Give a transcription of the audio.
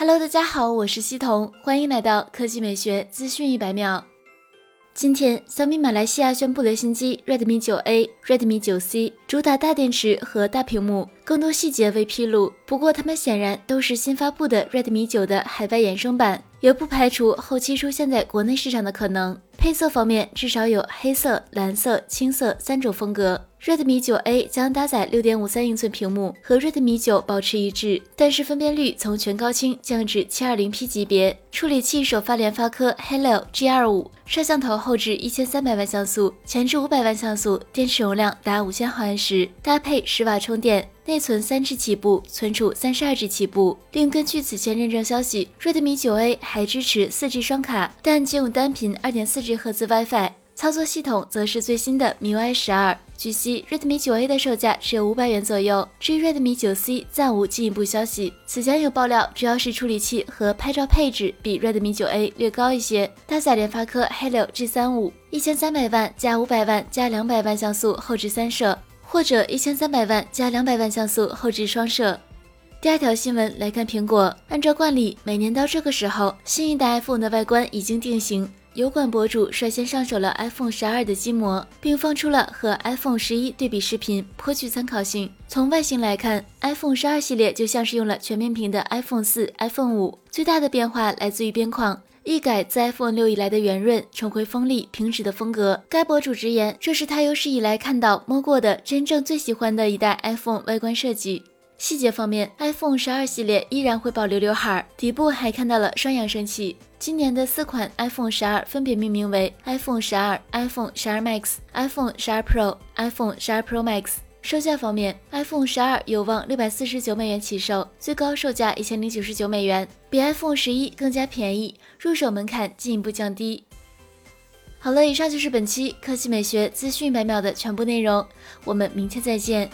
Hello，大家好，我是西彤，欢迎来到科技美学资讯一百秒。今天，小米马来西亚宣布了新机 Redmi 9A、Redmi 9C，主打大电池和大屏幕，更多细节未披露。不过，它们显然都是新发布的 Redmi 9的海外衍生版，也不排除后期出现在国内市场的可能。配色方面，至少有黑色、蓝色、青色三种风格。Redmi 9A 将搭载6.53英寸屏幕，和 Redmi 9保持一致，但是分辨率从全高清降至 720P 级别。处理器首发联发科 Helio G25，摄像头后置1300万像素，前置500万像素，电池容量达5000毫安时，搭配十瓦充电。内存三 G 起步，存储三十二 G 起步。另根据此前认证消息，Redmi 9A 还支持四 G 双卡，但仅用单频二点四 G 赫兹 WiFi。操作系统则是最新的 MIUI 十二。据悉，Redmi 9A 的售价只有五百元左右。至于 Redmi 9C，暂无进一步消息。此前有爆料，主要是处理器和拍照配置比 Redmi 9A 略高一些，搭载联发科 Helio G35，一千三百万加五百万加两百万像素后置三摄，或者一千三百万加两百万像素后置双摄。第二条新闻来看，苹果按照惯例，每年到这个时候，新一代 iPhone 的外观已经定型。油管博主率先上手了 iPhone 十二的机模，并放出了和 iPhone 十一对比视频，颇具参考性。从外形来看，iPhone 十二系列就像是用了全面屏的 iPhone 四、iPhone 五。最大的变化来自于边框，一改自 iPhone 六以来的圆润，重回锋利平直的风格。该博主直言，这是他有史以来看到摸过的真正最喜欢的一代 iPhone 外观设计。细节方面，iPhone 十二系列依然会保留刘海，底部还看到了双扬声器。今年的四款 iPhone 十二分别命名为 iPhone 十二、iPhone 十二 Max、iPhone 十二 Pro、iPhone 十二 Pro Max。售价方面，iPhone 十二有望六百四十九美元起售，最高售价一千零九十九美元，比 iPhone 十一更加便宜，入手门槛进一步降低。好了，以上就是本期科技美学资讯百秒的全部内容，我们明天再见。